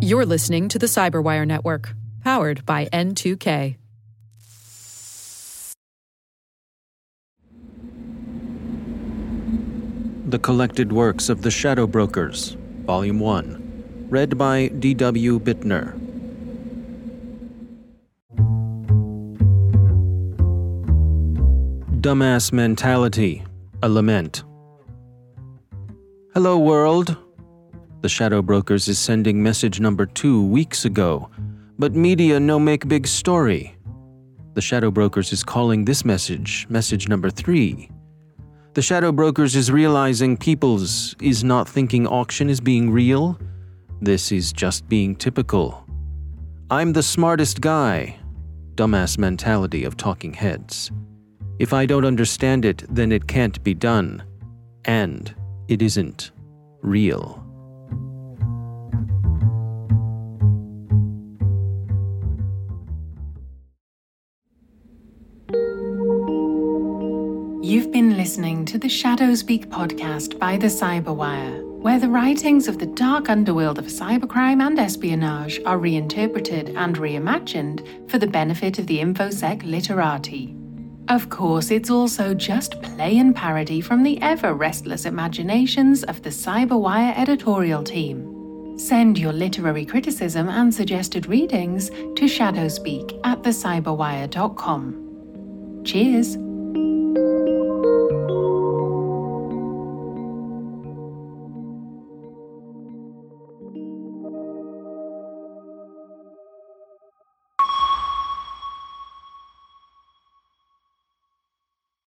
You're listening to the Cyberwire Network, powered by N2K. The Collected Works of the Shadow Brokers, Volume 1, read by D.W. Bittner. Dumbass Mentality, a Lament. Hello, world. The Shadow Brokers is sending message number two weeks ago, but media no make big story. The Shadow Brokers is calling this message message number three. The Shadow Brokers is realizing people's is not thinking auction is being real. This is just being typical. I'm the smartest guy. Dumbass mentality of talking heads. If I don't understand it, then it can't be done. And it isn't real. You've been listening to the Shadow Speak podcast by the Cyberwire, where the writings of the dark underworld of cybercrime and espionage are reinterpreted and reimagined for the benefit of the InfoSec literati. Of course, it's also just play and parody from the ever restless imaginations of the Cyberwire editorial team. Send your literary criticism and suggested readings to shadowspeak at thecyberwire.com. Cheers!